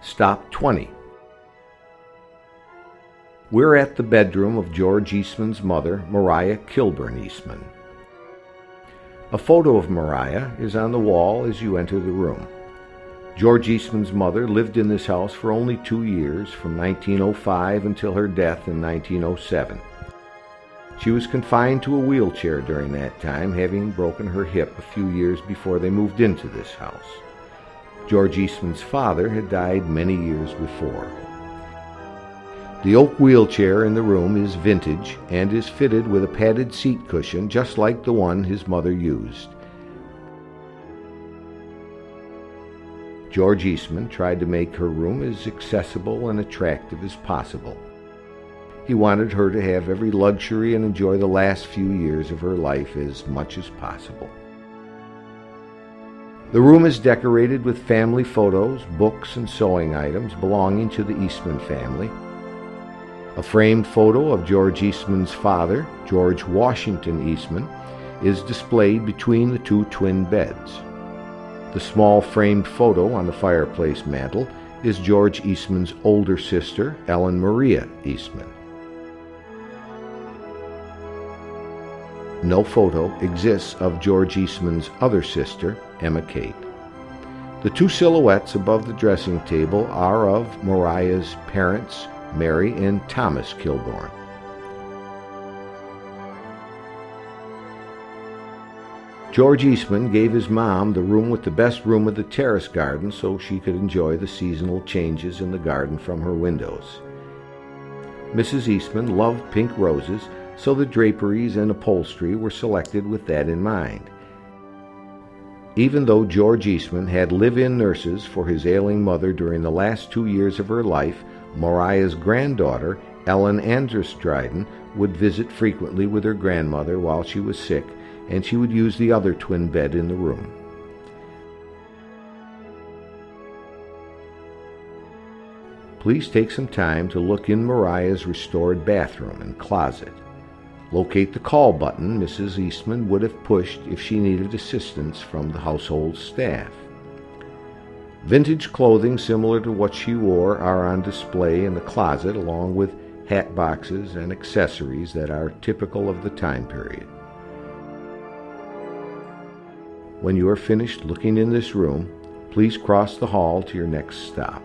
Stop 20. We're at the bedroom of George Eastman's mother, Maria Kilbourn Eastman. A photo of Maria is on the wall as you enter the room. George Eastman's mother lived in this house for only two years, from 1905 until her death in 1907. She was confined to a wheelchair during that time, having broken her hip a few years before they moved into this house. George Eastman's father had died many years before. The oak wheelchair in the room is vintage and is fitted with a padded seat cushion just like the one his mother used. George Eastman tried to make her room as accessible and attractive as possible. He wanted her to have every luxury and enjoy the last few years of her life as much as possible. The room is decorated with family photos, books, and sewing items belonging to the Eastman family. A framed photo of George Eastman's father, George Washington Eastman, is displayed between the two twin beds. The small framed photo on the fireplace mantel is George Eastman's older sister, Ellen Maria Eastman. No photo exists of George Eastman's other sister, Emma Kate. The two silhouettes above the dressing table are of Maria's parents, Mary and Thomas Kilbourn. George Eastman gave his mom the room with the best room of the terrace garden so she could enjoy the seasonal changes in the garden from her windows. Mrs. Eastman loved pink roses, so the draperies and upholstery were selected with that in mind. Even though George Eastman had live in nurses for his ailing mother during the last two years of her life, Maria's granddaughter, Ellen Andrus Dryden, would visit frequently with her grandmother while she was sick, and she would use the other twin bed in the room. Please take some time to look in Maria's restored bathroom and closet. Locate the call button Mrs. Eastman would have pushed if she needed assistance from the household staff. Vintage clothing similar to what she wore are on display in the closet along with hat boxes and accessories that are typical of the time period. When you are finished looking in this room, please cross the hall to your next stop.